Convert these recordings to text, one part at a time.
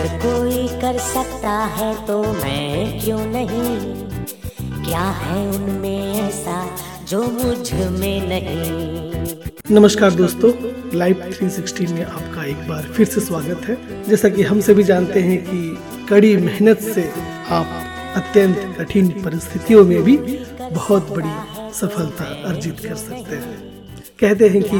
अगर कोई कर सकता है तो मैं क्यों नहीं? क्या है उनमें ऐसा जो मुझमें नहीं? नमस्कार दोस्तों लाइव 360 में आपका एक बार फिर से स्वागत है। जैसा कि हम सभी जानते हैं कि कड़ी मेहनत से आप अत्यंत कठिन परिस्थितियों में भी बहुत बड़ी सफलता अर्जित कर सकते हैं। कहते हैं कि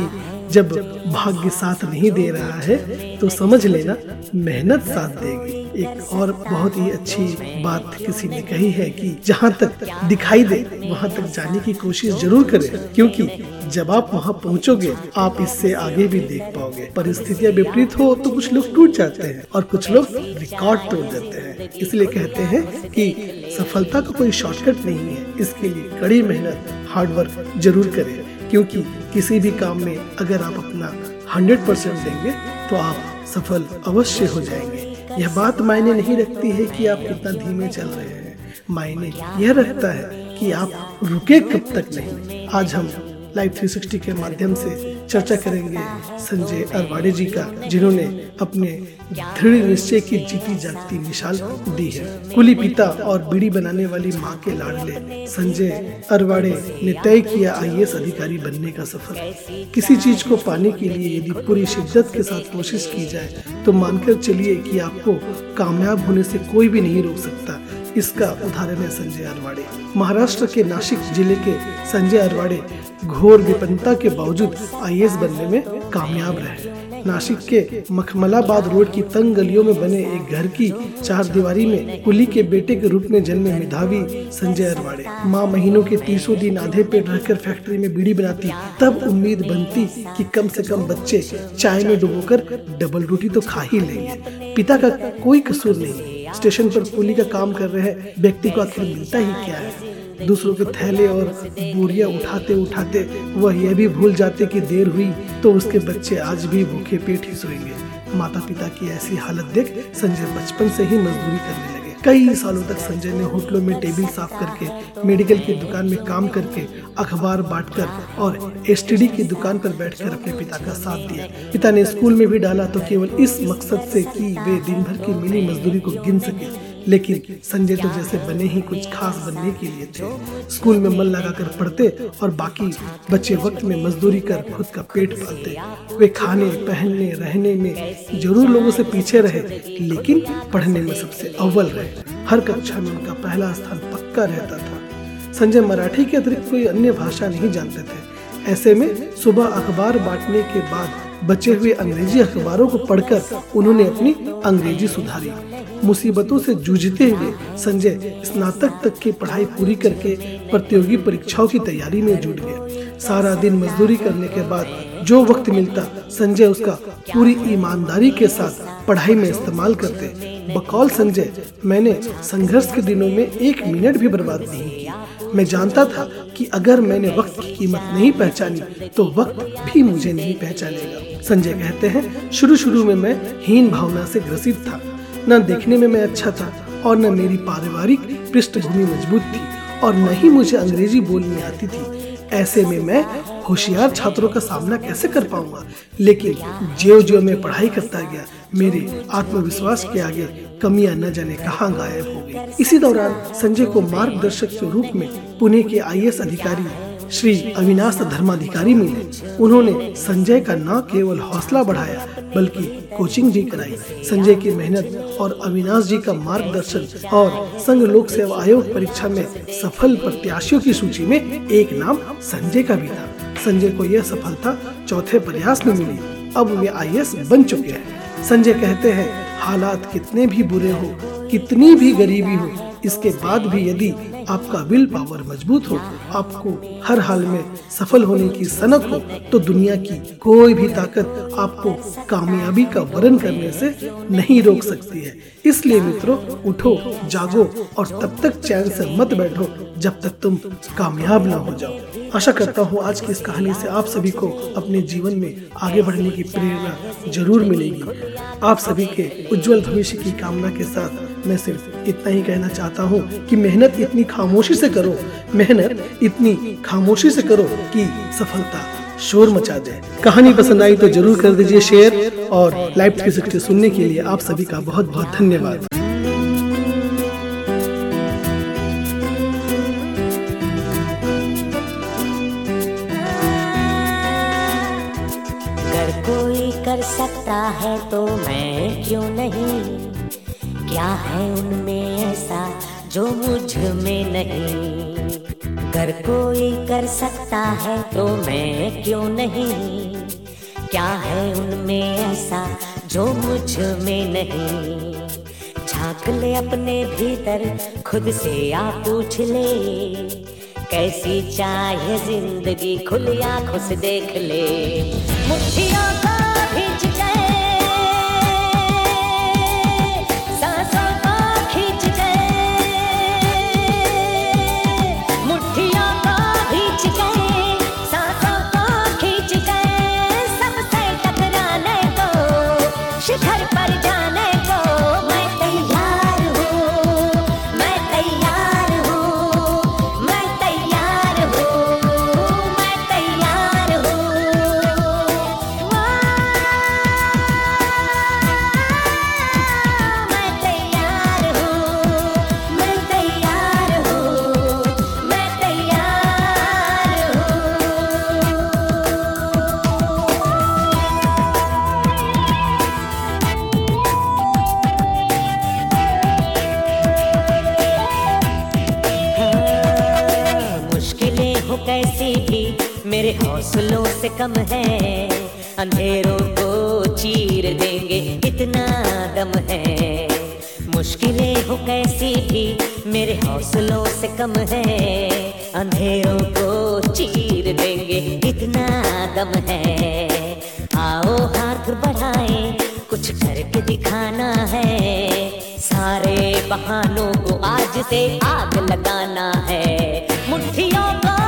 जब भाग्य साथ नहीं दे रहा है तो समझ लेना मेहनत साथ देगी। एक और बहुत ही अच्छी बात किसी ने कही है कि जहाँ तक दिखाई दे, वहाँ तक जाने की कोशिश ज़रूर करें, क्योंकि जब आप वहाँ पहुँचोगे, आप इससे आगे भी देख पाओगे। परिस्थितियाँ विपरीत हो तो कुछ लोग टूट जाते हैं और कुछ लोग रिकॉर्ड तोड़ देते हैं। इसलिए कहते हैं कि सफलता का कोई शॉर्टकट नहीं है। इसके लिए कड़ी मेहनत हार्डवर्क ज़रूर करें। क्योंकि किसी भी काम में अगर आप अपना 100 परसेंट देंगे तो आप सफल अवश्य हो जाएँगे। यह बात मायने नहीं रखती है कि आप कितना धीमे चल रहे हैं। मायने यह रखता है कि आप रुके कब तक नहीं। आज हम लाइव 360 के माध्यम से चर्चा करेंगे संजय अरवाड़े जी का, जिन्होंने अपने दृढ़ निश्चय की जीती जागती मिसाल दी है। कुली पिता और बीड़ी बनाने वाली माँ के लाडले संजय अरवाड़े ने तय किया आई अधिकारी बनने का सफ़र। किसी चीज़ को पाने के लिए यदि पूरी शिद्दत के साथ कोशिश की जाए तो मानकर चलिए कि आपको कामयाब होने से कोई भी नहीं रोक सकता। इसका उदाहरण है संजय अरवाड़े महाराष्ट्र के नासिक ज़िले के संजय अरवाड़े घोर विपन्नता के बावजूद आईएएस बनने में कामयाब रहे। नासिक के मखमलाबाद रोड की तंग गलियों में बने एक घर की चार दीवारी में कुली के बेटे के रूप में जन्मे मेधावी संजय अरवाड़े माँ महीनों के तीसों दिन आधे पेट रहकर फैक्ट्री में बीड़ी बनाती, तब उम्मीद बनती कि कम से कम बच्चे चाय में डुबोकर डबल रोटी तो खा ही लेंगे। पिता का कोई कसूर नहीं। स्टेशन पर कुली का काम कर रहे व्यक्ति को आखिर मिलता ही क्या है? दूसरों के थैले और बोरिया उठाते उठाते वह यह भी भूल जाते कि देर हुई तो उसके बच्चे आज भी भूखे पेट ही सोएँगे। माता पिता की ऐसी हालत देख संजय बचपन से ही मजदूरी करने लगे कई सालों तक संजय ने होटलों में टेबल साफ़ करके, मेडिकल की दुकान में काम करके अखबार बांटकर और एसटीडी की दुकान पर बैठकर अपने पिता का साथ दिया। पिता ने स्कूल में भी डाला तो केवल इस मकसद से कि वे दिन भर की मिली मजदूरी को गिन सके। लेकिन संजय तो जैसे बने ही कुछ खास बनने के लिए थे। स्कूल में मन लगाकर पढ़ते और बाकी बच्चे वक्त में मजदूरी कर खुद का पेट पालते। वे खाने, पहनने, रहने में ज़रूर लोगों से पीछे रहे, लेकिन पढ़ने में सबसे अव्वल रहे। हर कक्षा में उनका पहला स्थान पक्का रहता था। संजय मराठी के अतिरिक्त कोई अन्य भाषा नहीं जानते थे। ऐसे में सुबह अखबार बांटने के बाद बचे हुए अंग्रेज़ी अखबारों को पढ़कर उन्होंने अपनी अंग्रेज़ी सुधारी। मुसीबतों से जूझते हुए संजय स्नातक तक की पढ़ाई पूरी करके प्रतियोगी परीक्षाओं की तैयारी में जुट गए सारा दिन मजदूरी करने के बाद जो वक्त मिलता, संजय उसका पूरी ईमानदारी के साथ पढ़ाई में इस्तेमाल करते। बकौल संजय, मैंने संघर्ष के दिनों में एक मिनट भी बर्बाद नहीं किया। मैं जानता था कि अगर मैंने वक्त की कीमत नहीं पहचानी तो वक्त भी मुझे नहीं पहचानेगा। संजय कहते हैं शुरू शुरू में मैं हीन भावना से ग्रसित था। न देखने में मैं अच्छा था और न मेरी पारिवारिक पृष्ठभूमि मज़बूत थी और न ही मुझे अंग्रेज़ी बोलनी आती थी। ऐसे में मैं होशियार छात्रों का सामना कैसे कर पाऊँगा? लेकिन ज्यो ज्यो मैं पढ़ाई करता गया, मेरे आत्मविश्वास के आगे कमियाँ न जाने कहाँ गायब हो गई। इसी दौरान संजय को मार्गदर्शक के रूप में पुणे के आई अधिकारी श्री अविनाश धर्माधिकारी मिले। उन्होंने संजय का न केवल हौसला बढ़ाया, बल्कि कोचिंग भी कराई। संजय की मेहनत और अविनाश जी का मार्गदर्शन और संघ लोक सेवा आयोग परीक्षा में सफल प्रत्याशियों की सूची में एक नाम संजय का भी था। संजय को यह सफलता चौथे प्रयास में मिली। अब वे आई बन चुके हैं। संजय कहते हैं, हालात कितने भी बुरे हो, कितनी भी गरीबी हो इसके बाद भी यदि आपका विल पावर मज़बूत हो, आपको हर हाल में सफल होने की सनक हो तो दुनिया की कोई भी ताकत आपको कामयाबी का वरण करने से नहीं रोक सकती है। इसलिए मित्रों, उठो, जागो और तब तक चैन से मत बैठो जब तक तुम कामयाब ना हो जाओ। आशा करता हूँ आज की इस कहानी से आप सभी को अपने जीवन में आगे बढ़ने की प्रेरणा ज़रूर मिलेगी। आप सभी के उज्जवल भविष्य की कामना के साथ मैं सिर्फ़ इतना ही कहना चाहता हूँ कि मेहनत इतनी खामोशी से करो। मेहनत इतनी खामोशी से करो कि सफलता शोर मचा दे कहानी पसंद आई तो ज़रूर कर दीजिए शेयर और लाइव 360 सुनने के लिए आप सभी का बहुत बहुत धन्यवाद कर सकता है तो मैं क्यों नहीं? क्या है उनमें ऐसा जो मुझमें नहीं? अगर कोई कर सकता है तो मैं क्यों नहीं? क्या है उनमें ऐसा जो मुझमें नहीं? झाँक ले अपने भीतर, खुद से आ पूछ ले। कैसी चाहे ज़िंदगी, खुली आँखों से देख ले। मुट्ठियों को मेरे हौसलों से कम है, अंधेरों को चीर देंगे, इतना दम है। मुश्किलें हो कैसी भी मेरे हौसलों से कम है, अंधेरों को चीर देंगे, इतना दम है। आओ हाथ बढ़ाए, कुछ करके दिखाना है। सारे बहानों को आज से आग लगाना है। मुट्ठियों को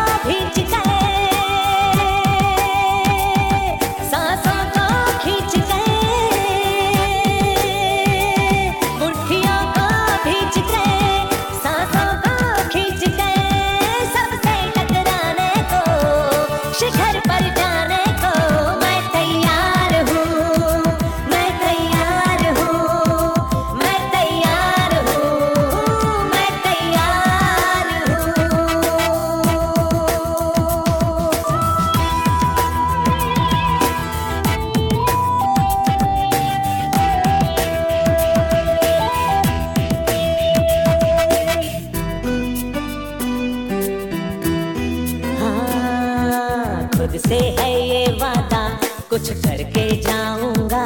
कुछ करके जाऊँगा।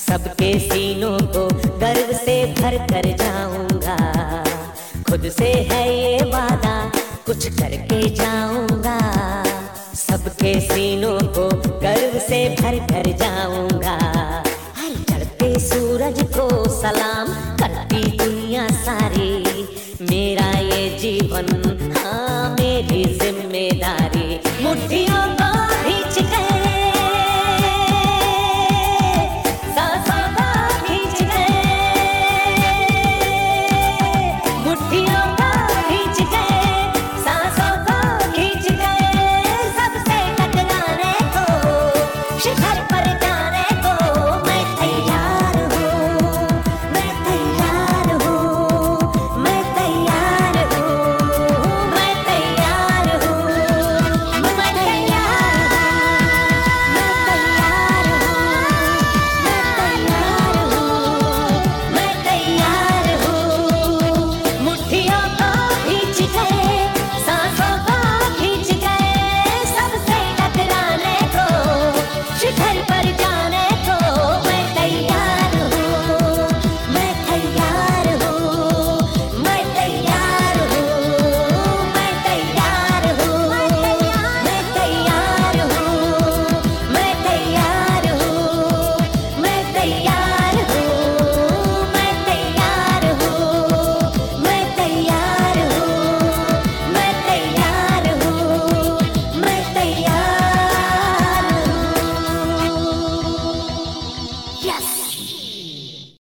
सबके सीनों को गर्व से भर कर जाऊँगा। खुद से है ये वादा, कुछ करके जाऊँगा। सबके सीनों को गर्व से भर कर जाऊँगा। हर चढ़ते सूरज को सलाम करती दुनिया सारी। मेरा ये जीवन हाँ मेरी ज़िम्मेदारी। मुट्ठियों को